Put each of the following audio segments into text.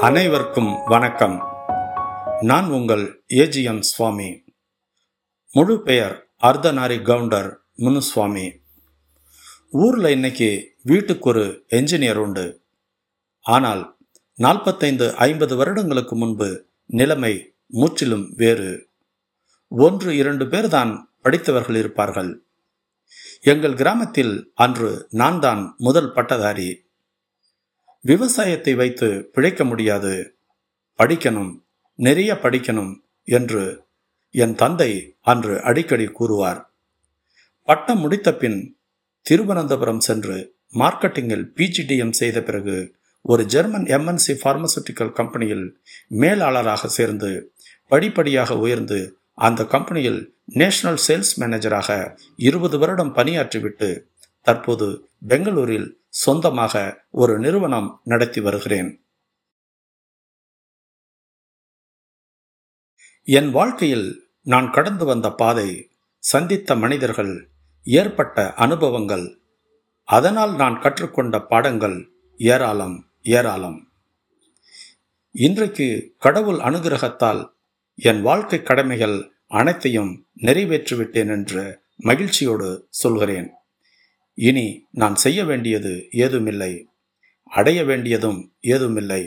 அனைவருக்கும் வணக்கம். நான் உங்கள் ஏஜிஎம் சுவாமி. முழு பெயர் அர்த்தநாரி கவுண்டர் முனுசுவாமி. ஊரில் இன்னைக்கு வீட்டுக்கு ஒரு என்ஜினியர் உண்டு. ஆனால் நாற்பத்தைந்து ஐம்பது வருடங்களுக்கு முன்பு நிலைமை முற்றிலும் வேறு. ஒன்று இரண்டு பேர் தான் படித்தவர்கள் இருப்பார்கள். எங்கள் கிராமத்தில் அன்று நான் தான் முதல் பட்டதாரி. விவசாயத்தை வைத்து பிழைக்க முடியாது. படிக்கணும் நிறைய படிக்கணும் என்று என் தந்தை அன்று அடிக்கடி கூறுவார். பட்டம் முடித்த பின் திருவனந்தபுரம் சென்று மார்க்கெட்டிங்கில் பிஜிடிஎம் செய்த பிறகு ஒரு ஜெர்மன் எம்என்சி பார்மசூட்டிக்கல் கம்பெனியில் மேலாளராக சேர்ந்து படிப்படியாக உயர்ந்து அந்த கம்பெனியில் நேஷனல் சேல்ஸ் மேனேஜராக இருபது வருடம் பணியாற்றிவிட்டு தற்போது பெங்களூரில் சொந்தமாக ஒரு நிறுவனம் நடத்தி வருகிறேன். என் வாழ்க்கையில் நான் கடந்து வந்த பாதை சந்தித்த மனிதர்கள் ஏற்பட்ட அனுபவங்கள் அதனால் நான் கற்றுக்கொண்ட பாடங்கள் ஏராளம் ஏராளம். இன்றைக்கு கடவுள் அனுகிரகத்தால் என் வாழ்க்கை கடமைகள் அனைத்தையும் நிறைவேற்றிவிட்டேன் என்று மகிழ்ச்சியோடு சொல்கிறேன். இனி நான் செய்ய வேண்டியது ஏதுமில்லை அடைய வேண்டியதும் ஏதுமில்லை.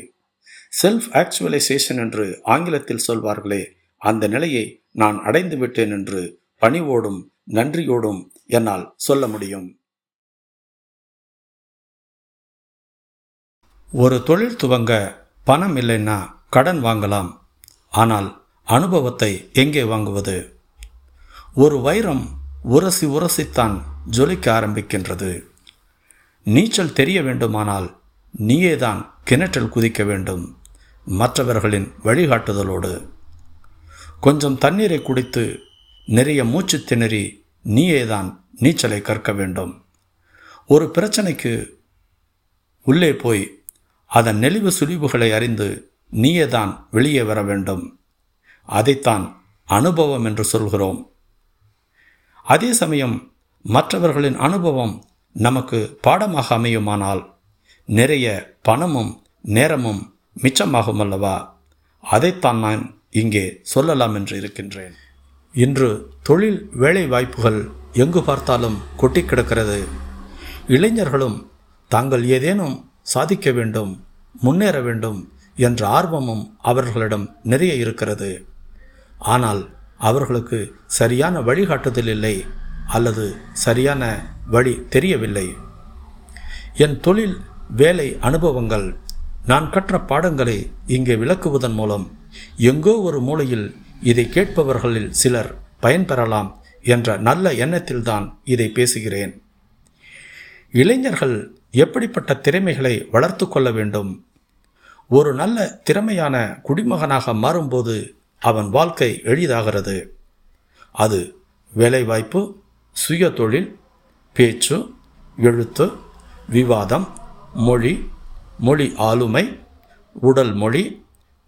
செல்ஃப் ஆக்சுவலைசேஷன் என்று ஆங்கிலத்தில் சொல்வார்களே அந்த நிலையை நான் அடைந்து விட்டேன் என்று பணிவோடும் நன்றியோடும் என்னால் சொல்ல முடியும். ஒரு தொழில் துவங்க பணம் இல்லைன்னா கடன் வாங்கலாம் ஆனால் அனுபவத்தை எங்கே வாங்குவது? ஒரு வைரம் உரசி உரசித்தான் ஜொலிக்க ஆரம்பிக்கின்றது. நீச்சல் தெரிய வேண்டுமானால் நீயேதான் கிணற்றில் குதிக்க வேண்டும் மற்றவர்களின் வழிகாட்டுதலோடு. கொஞ்சம் தண்ணீரை குடித்து நிறைய மூச்சு திணறி நீயேதான் நீச்சலை கற்க வேண்டும். ஒரு பிரச்சனைக்கு உள்ளே போய் அதன் நெளிவு சுழிவுகளை அறிந்து நீயேதான் வெளியே வர வேண்டும். அதைத்தான் அனுபவம் என்று சொல்கிறோம். அதே சமயம் மற்றவர்களின் அனுபவம் நமக்கு பாடமாக அமையுமானால் நிறைய பணமும் நேரமும் மிச்சமாகும் அல்லவா அதைத்தான் நான் இங்கே சொல்லலாம் என்று இருக்கின்றேன். இன்று தொழில் வேலை வாய்ப்புகள் எங்கு பார்த்தாலும் கொட்டி கிடக்கிறது. இளைஞர்களும் தாங்கள் ஏதேனும் சாதிக்க வேண்டும் முன்னேற வேண்டும் என்ற ஆர்வமும் அவர்களிடம் நிறைய இருக்கிறது. ஆனால் அவர்களுக்கு சரியான வழிகாட்டுதல் இல்லை. அல்லது சரியான வழி தெரியவில்லை. என் தொழில் வேலை அனுபவங்கள் நான் கற்ற பாடங்களை இங்கே விளக்குவதன் மூலம் எங்கோ ஒரு மூலையில் இதை கேட்பவர்களில் சிலர் பயன்பெறலாம் என்ற நல்ல எண்ணத்தில்தான் இதை பேசுகிறேன். இளைஞர்கள் எப்படிப்பட்ட திறமைகளை வளர்த்து கொள்ள வேண்டும்? ஒரு நல்ல திறமையான குடிமகனாக மாறும்போது அவன் வாழ்க்கை எளிதாகிறது. அது வேலைவாய்ப்பு சுய தொழில் பேச்சு எழுத்து விவாதம் மொழி மொழி ஆளுமை உடல் மொழி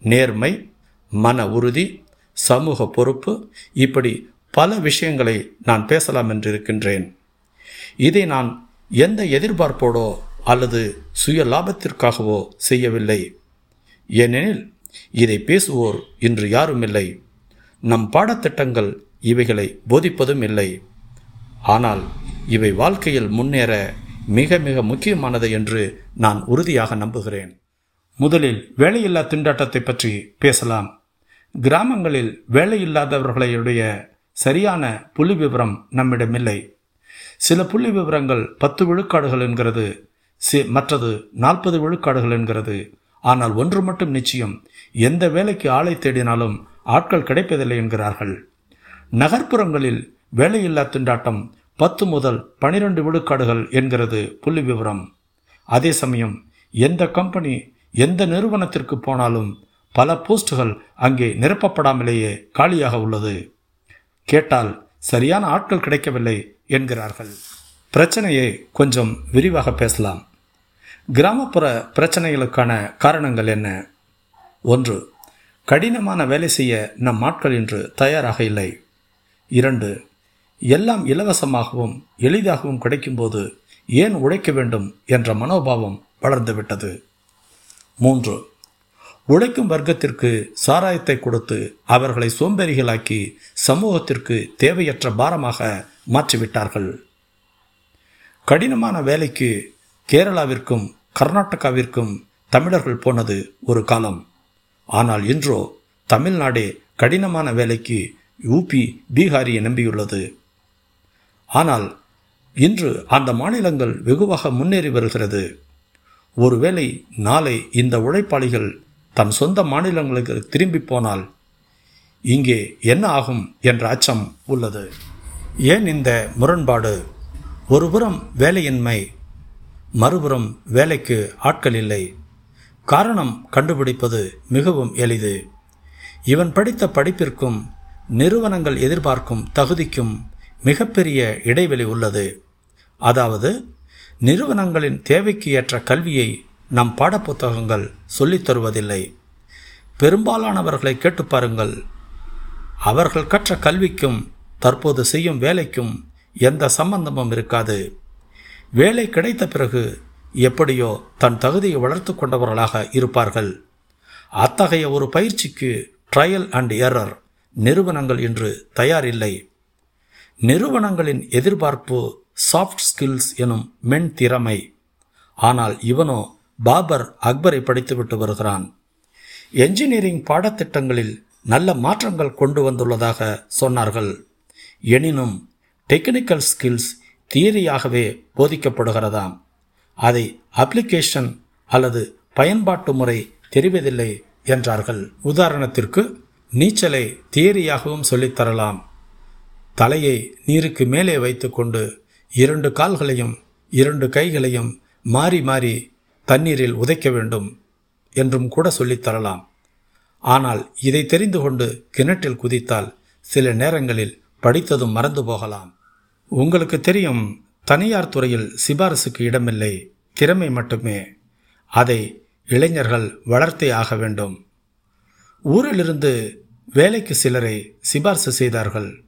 நேர்மை மன உறுதி சமூக பொறுப்பு இப்படி பல விஷயங்களை நான் பேசலாம் என்று இருக்கின்றேன் இதை நான் எந்த எதிர்பார்ப்போடோ அல்லது சுய லாபத்திற்காகவோ செய்யவில்லை. ஏனெனில் இதை பேசுவோர் இன்று யாரும் இல்லை நம் பாடத்திட்டங்கள் இவைகளை போதிப்பதும் இல்லை. ஆனால் இவை வாழ்க்கையில் முன்னேற மிக மிக முக்கியமானது என்று நான் உறுதியாக நம்புகிறேன். முதலில் வேலையில்லா திண்டாட்டத்தை பற்றி பேசலாம். கிராமங்களில் வேலையில்லாதவர்களுடைய சரியான புள்ளி விவரம் நம்மிடமில்லை. சில புள்ளி விவரங்கள் பத்து விழுக்காடுகள் என்கிறது சி மற்றது நாற்பது விழுக்காடுகள் என்கிறது. ஆனால் ஒன்று மட்டும் நிச்சயம் எந்த வேலைக்கு ஆளை தேடினாலும் ஆட்கள் கிடைப்பதில்லை என்கிறார்கள். நகர்ப்புறங்களில் வேலையில்லா திண்டாட்டம் பத்து முதல் பனிரெண்டு விழுக்காடுகள் என்கிறது புள்ளி விவரம் அதே சமயம் எந்த கம்பெனி எந்த நிறுவனத்திற்கு போனாலும் பல போஸ்டுகள் அங்கே நிரப்பப்படாமலேயே காலியாக உள்ளது. கேட்டால் சரியான ஆட்கள் கிடைக்கவில்லை என்கிறார்கள். பிரச்சனையை கொஞ்சம் விரிவாக பேசலாம். கிராமப்புற பிரச்சனைகளுக்கான காரணங்கள் என்ன? ஒன்று கடினமான வேலை செய்ய நம் ஆட்கள் இன்று தயாராக இல்லை. இரண்டு எல்லாம் இலவசமாகவும் எளிதாகவும் கிடைக்கும்போது ஏன் உழைக்க வேண்டும் என்ற மனோபாவம் வளர்ந்துவிட்டது மூன்று உழைக்கும் வர்க்கத்திற்கு சாராயத்தை கொடுத்து அவர்களை சோம்பேறிகளாக்கி சமூகத்திற்கு தேவையற்ற பாரமாக மாற்றிவிட்டார்கள். கடினமான வேலைக்கு கேரளாவிற்கும் கர்நாடகாவிற்கும் தமிழர்கள் போனது ஒரு காலம். ஆனால் இன்றோ தமிழ்நாடே கடினமான வேலைக்கு யூபி பீகாரியை நம்பியுள்ளது. ஆனால் இன்று அந்த மாநிலங்கள் வெகுவாக முன்னேறி வருகிறது. ஒருவேளை நாளை இந்த உழைப்பாளிகள் தன் சொந்த மாநிலங்களுக்கு திரும்பி போனால் இங்கே என்ன ஆகும் என்ற அச்சம் உள்ளது. ஏன் இந்த முரண்பாடு? ஒருபுறம் வேலையின்மை மறுபுறம் வேலைக்கு ஆட்கள் இல்லை. காரணம் கண்டுபிடிப்பது மிகவும் எளிது. இவன் படித்த படிப்பிற்கும் நிறுவனங்கள் எதிர்பார்க்கும் தகுதிக்கும் மிகப்பெரிய இடைவெளி உள்ளது. அதாவது நிறுவனங்களின் தேவைக்கு ஏற்ற கல்வியை நம் பாடப்புத்தகங்கள் சொல்லித் தருவதில்லை. பெரும்பாலானவர்களை கேட்டு பாருங்கள். அவர்கள் கற்ற கல்விக்கும் தற்போது செய்யும் வேலைக்கும் எந்த சம்பந்தமும் இருக்காது. வேலை கிடைத்த பிறகு எப்படியோ தன் தகுதியை வளர்த்து கொண்டவர்களாக இருப்பார்கள். அத்தகைய ஒரு பயிற்சிக்கு ட்ரையல் அண்ட் எரர் நிறுவனங்கள் இன்று தயாரில்லை. நிறுவனங்களின் எதிர்பார்ப்பு சாஃப்ட் ஸ்கில்ஸ் எனும் மென் திறமை ஆனால் இவனோ பாபர் அக்பரை படித்துவிட்டு வருகிறான். என்ஜினியரிங் பாடத்திட்டங்களில் நல்ல மாற்றங்கள் கொண்டு வந்துள்ளதாக சொன்னார்கள். எனினும் டெக்னிக்கல் ஸ்கில்ஸ் தியரியாகவே போதிக்கப்படுகிறதாம். அதை அப்ளிகேஷன் அல்லது பயன்பாட்டு முறை தெரிவதில்லை என்றார்கள். உதாரணத்திற்கு நீச்சலை தியரியாகவும் சொல்லித்தரலாம் தலையை நீருக்கு மேலே வைத்துக்கொண்டு இரண்டு கால்களையும் இரண்டு கைகளையும் மாறி மாறி தண்ணீரில் உதைக்க வேண்டும் என்றும் கூட சொல்லித்தரலாம் ஆனால் இதை தெரிந்து கொண்டு கிணற்றில் குதித்தால் சில நேரங்களில் படித்ததும் மறந்து போகலாம். உங்களுக்கு தெரியும் தனியார் துறையில் சிபாரசுக்கு இடமில்லை திறமை மட்டுமே. அதை இளைஞர்கள் வளர்த்தே ஆக வேண்டும். ஊரிலிருந்து வேலைக்கு சிலரை சிபார்சு செய்தார்கள்.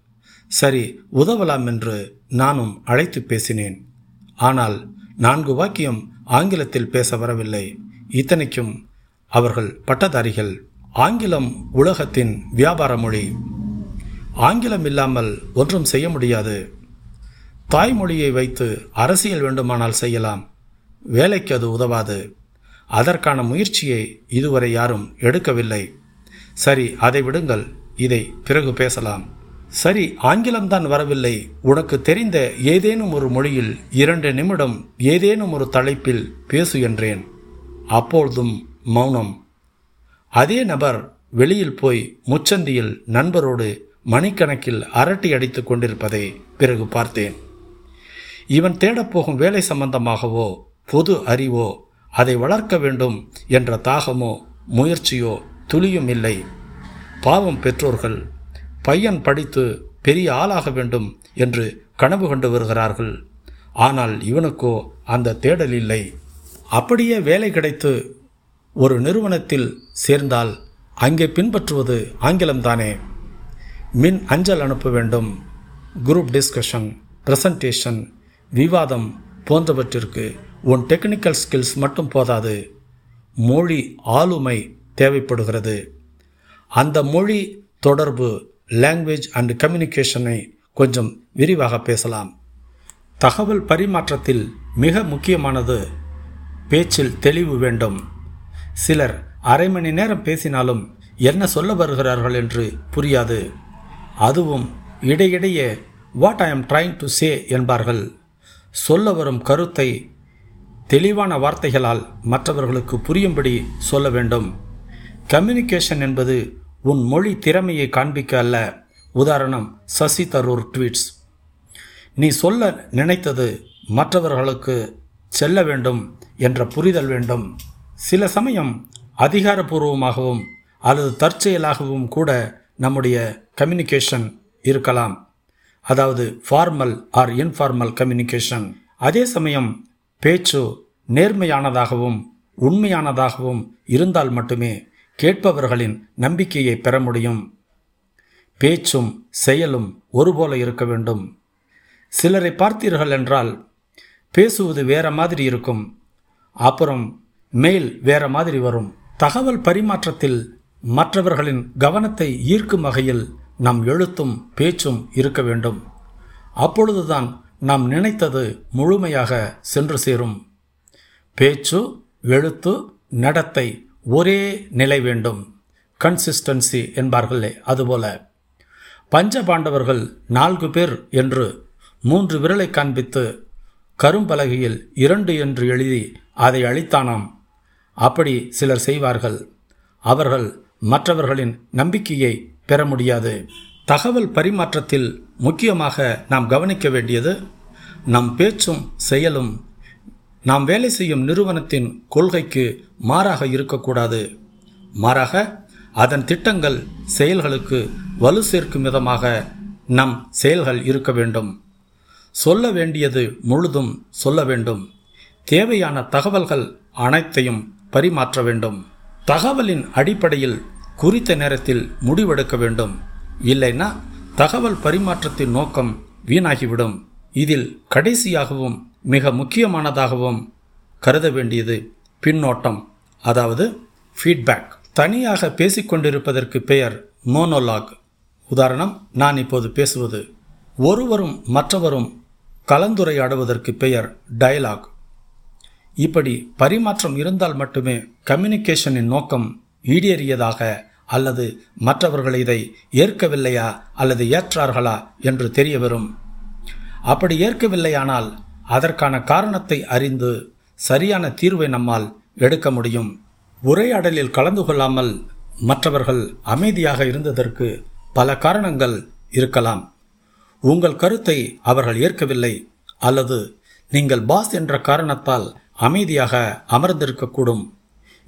சரி உதவலாம் என்று நானும் அழைத்து பேசினேன். ஆனால் நான்கு வாக்கியம் ஆங்கிலத்தில் பேச வரவில்லை. இத்தனைக்கும் அவர்கள் பட்டதாரிகள் ஆங்கிலம் உலகத்தின் வியாபார மொழி. ஆங்கிலம் இல்லாமல் ஒன்றும் செய்ய முடியாது. தாய்மொழியை வைத்து அரசியல் வேண்டுமானால் செய்யலாம். வேலைக்கு அது உதவாது. அதற்கான முயற்சியை இதுவரை யாரும் எடுக்கவில்லை. சரி அதை விடுங்கள். இதை பிறகு பேசலாம். சரி ஆங்கிலம்தான் வரவில்லை. உனக்கு தெரிந்த ஏதேனும் ஒரு மொழியில் இரண்டு நிமிடம் ஏதேனும் ஒரு தலைப்பில் பேசு என்றேன். அப்பொழுதும் மௌனம். அதே நபர் வெளியில் போய் முச்சந்தியில் நண்பரோடு மணிக்கணக்கில் அரட்டி அடித்துக் கொண்டிருப்பதை பிறகு பார்த்தேன். இவன் தேடப்போகும் வேலை சம்பந்தமாகவோ பொது அறிவோ அதை வளர்க்க வேண்டும் என்ற தாகமோ முயற்சியோ துளியும் இல்லை. பாவம் பெற்றோர்கள் பையன் படித்து பெரிய ஆளாக வேண்டும் என்று கனவு கண்டு வருகிறார்கள். ஆனால் இவனுக்கோ அந்த தேடல் இல்லை. அப்படியே வேலை கிடைத்து ஒரு நிறுவனத்தில் சேர்ந்தால் அங்கே பின்பற்றுவது ஆங்கிலம்தானே மின் அஞ்சல் அனுப்ப வேண்டும். குரூப் டிஸ்கஷன் பிரசன்டேஷன் விவாதம் போன்றவற்றிற்கு உன் டெக்னிக்கல் ஸ்கில்ஸ் மட்டும் போதாது. மொழி ஆளுமை தேவைப்படுகிறது. அந்த மொழி தொடர்பு லாங்குவேஜ் அண்ட் கம்யூனிகேஷனை கொஞ்சம் விரிவாக பேசலாம். தகவல் பரிமாற்றத்தில் மிக முக்கியமானது பேச்சில் தெளிவு வேண்டும். சிலர் அரை மணி நேரம் பேசினாலும் என்ன சொல்ல வருகிறார்கள் என்று புரியாது. அதுவும் இடையிடையே what I am trying to say என்பார்கள். சொல்ல வரும் கருத்தை தெளிவான வார்த்தைகளால் மற்றவர்களுக்கு புரியும்படி சொல்ல வேண்டும். கம்யூனிகேஷன் என்பது உன் மொழி திறமையை காண்பிக்க அல்ல. உதாரணம் சசி தரூர் ட்வீட்ஸ். நீ சொல்ல நினைத்தது மற்றவர்களுக்கு செல்ல வேண்டும் என்ற புரிதல் வேண்டும். சில சமயம் அதிகாரபூர்வமாகவும் அல்லது தற்செயலாகவும் கூட நம்முடைய கம்யூனிகேஷன் இருக்கலாம். அதாவது ஃபார்மல் ஆர் இன்ஃபார்மல் கம்யூனிகேஷன் அதே சமயம் பேச்சு நேர்மையானதாகவும் உண்மையானதாகவும் இருந்தால் மட்டுமே கேட்பவர்களின் நம்பிக்கையை பெற முடியும். பேச்சும் செயலும் ஒருபோல இருக்க வேண்டும். சிலரை பார்த்தீர்கள் என்றால் பேசுவது வேற மாதிரி இருக்கும். அப்புறம் மெயில் வேற மாதிரி வரும். தகவல் பரிமாற்றத்தில் மற்றவர்களின் கவனத்தை ஈர்க்கும் வகையில் நம் எழுத்தும் பேச்சும் இருக்க வேண்டும். அப்பொழுதுதான் நாம் நினைத்தது முழுமையாக சென்று சேரும். பேச்சு எழுத்து நடத்தை ஒரே நிலை வேண்டும். கன்சிஸ்டன்சி என்பார்களே அதுபோல. பஞ்ச பாண்டவர்கள் நான்கு பேர் என்று மூன்று விரலை காண்பித்து கரும்பலகையில் இரண்டு என்று எழுதி அதை அளித்தானாம் அப்படி சிலர் செய்வார்கள். அவர்கள் மற்றவர்களின் நம்பிக்கையை பெற முடியாது. தகவல் பரிமாற்றத்தில் முக்கியமாக நாம் கவனிக்க வேண்டியது நம் பேச்சும் செயலும் நாம் வேலை செய்யும் நிறுவனத்தின் கொள்கைக்கு மாறாக இருக்கக்கூடாது. மாறாக அதன் திட்டங்கள் செயல்களுக்கு வலு சேர்க்கும் விதமாக நம் செயல்கள் இருக்க வேண்டும். சொல்ல வேண்டியது முழுதும் சொல்ல வேண்டும். தேவையான தகவல்கள் அனைத்தையும் பரிமாற்ற வேண்டும். தகவலின் அடிப்படையில் குறித்த நேரத்தில் முடிவெடுக்க வேண்டும். இல்லைன்னா தகவல் பரிமாற்றத்தின் நோக்கம் வீணாகிவிடும். இதில் கடைசியாகவும் மிக முக்கியமானதாகவும் கருத வேண்டியது பின்னோட்டம் அதாவது ஃபீட்பேக் தனியாக பேசிக்கொண்டிருப்பதற்கு பெயர் மோனோலாக் உதாரணம் நான் இப்போது பேசுவது. ஒருவரும் மற்றவரும் கலந்துரையாடுவதற்கு பெயர் டயலாக் இப்படி பரிமாற்றம் இருந்தால் மட்டுமே கம்யூனிகேஷனின் நோக்கம் ஈடேறியதாக அல்லது மற்றவர்கள் இதை ஏற்கவில்லையா அல்லது ஏற்றார்களா என்று தெரிய வரும் அப்படி ஏற்கவில்லையானால் அதற்கான காரணத்தை அறிந்து சரியான தீர்வை நம்மால் எடுக்க முடியும். உரையாடலில் கலந்து கொள்ளாமல் மற்றவர்கள் அமைதியாக இருந்ததற்கு பல காரணங்கள் இருக்கலாம். உங்கள் கருத்தை அவர்கள் ஏற்கவில்லை அல்லது நீங்கள் பாஸ் என்ற காரணத்தால் அமைதியாக அமர்ந்திருக்கக்கூடும்.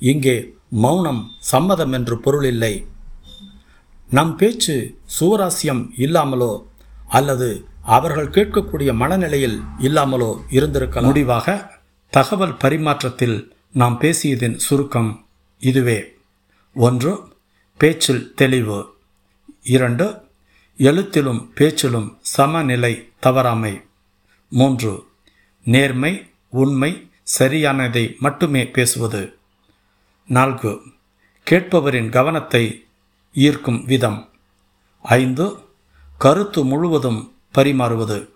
இங்கே மௌனம் சம்மதம் என்று பொருள் இல்லை. நம் பேச்சு சுவராசியம் இல்லாமலோ அல்லது அவர்கள் கேட்கக்கூடிய மனநிலையில் இல்லாமலோ இருந்திருக்கலாம். முடிவாக தகவல் பரிமாற்றத்தில் நாம் பேசியதின் சுருக்கம் இதுவே. ஒன்று பேச்சில் தெளிவு. இரண்டு எழுத்திலும் பேச்சிலும் சமநிலை தவறாமை. மூன்று நேர்மை உண்மை சரியானதை மட்டுமே பேசுவது. நான்கு கேட்பவரின் கவனத்தை ஈர்க்கும் விதம். ஐந்து கருத்து முழுவதும் பரிமாறுவது.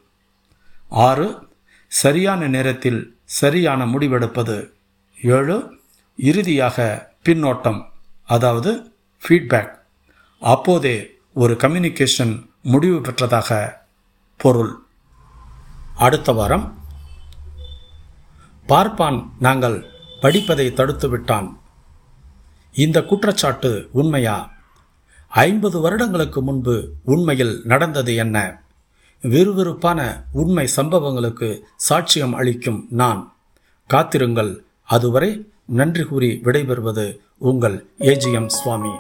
ஆறு சரியான நேரத்தில் சரியான முடிவெடுப்பது. ஏழு இறுதியாக பின்னோட்டம் அதாவது ஃபீட்பேக் அப்போதே ஒரு கம்யூனிகேஷன் முடிவு பெற்றதாக பொருள். அடுத்த வாரம். பார்ப்பான் நாங்கள் படிப்பதை தடுத்து விட்டான். இந்த குற்றச்சாட்டு உண்மையா? ஐம்பது வருடங்களுக்கு முன்பு உண்மையில் நடந்தது என்ன? விறுவிறுப்பான உண்மை சம்பவங்களுக்கு சாட்சியம் அளிக்கும் நான். காத்திருங்கள். அதுவரை நன்றி கூறி விடைபெறுவது உங்கள் ஏஜிஎம் சுவாமி.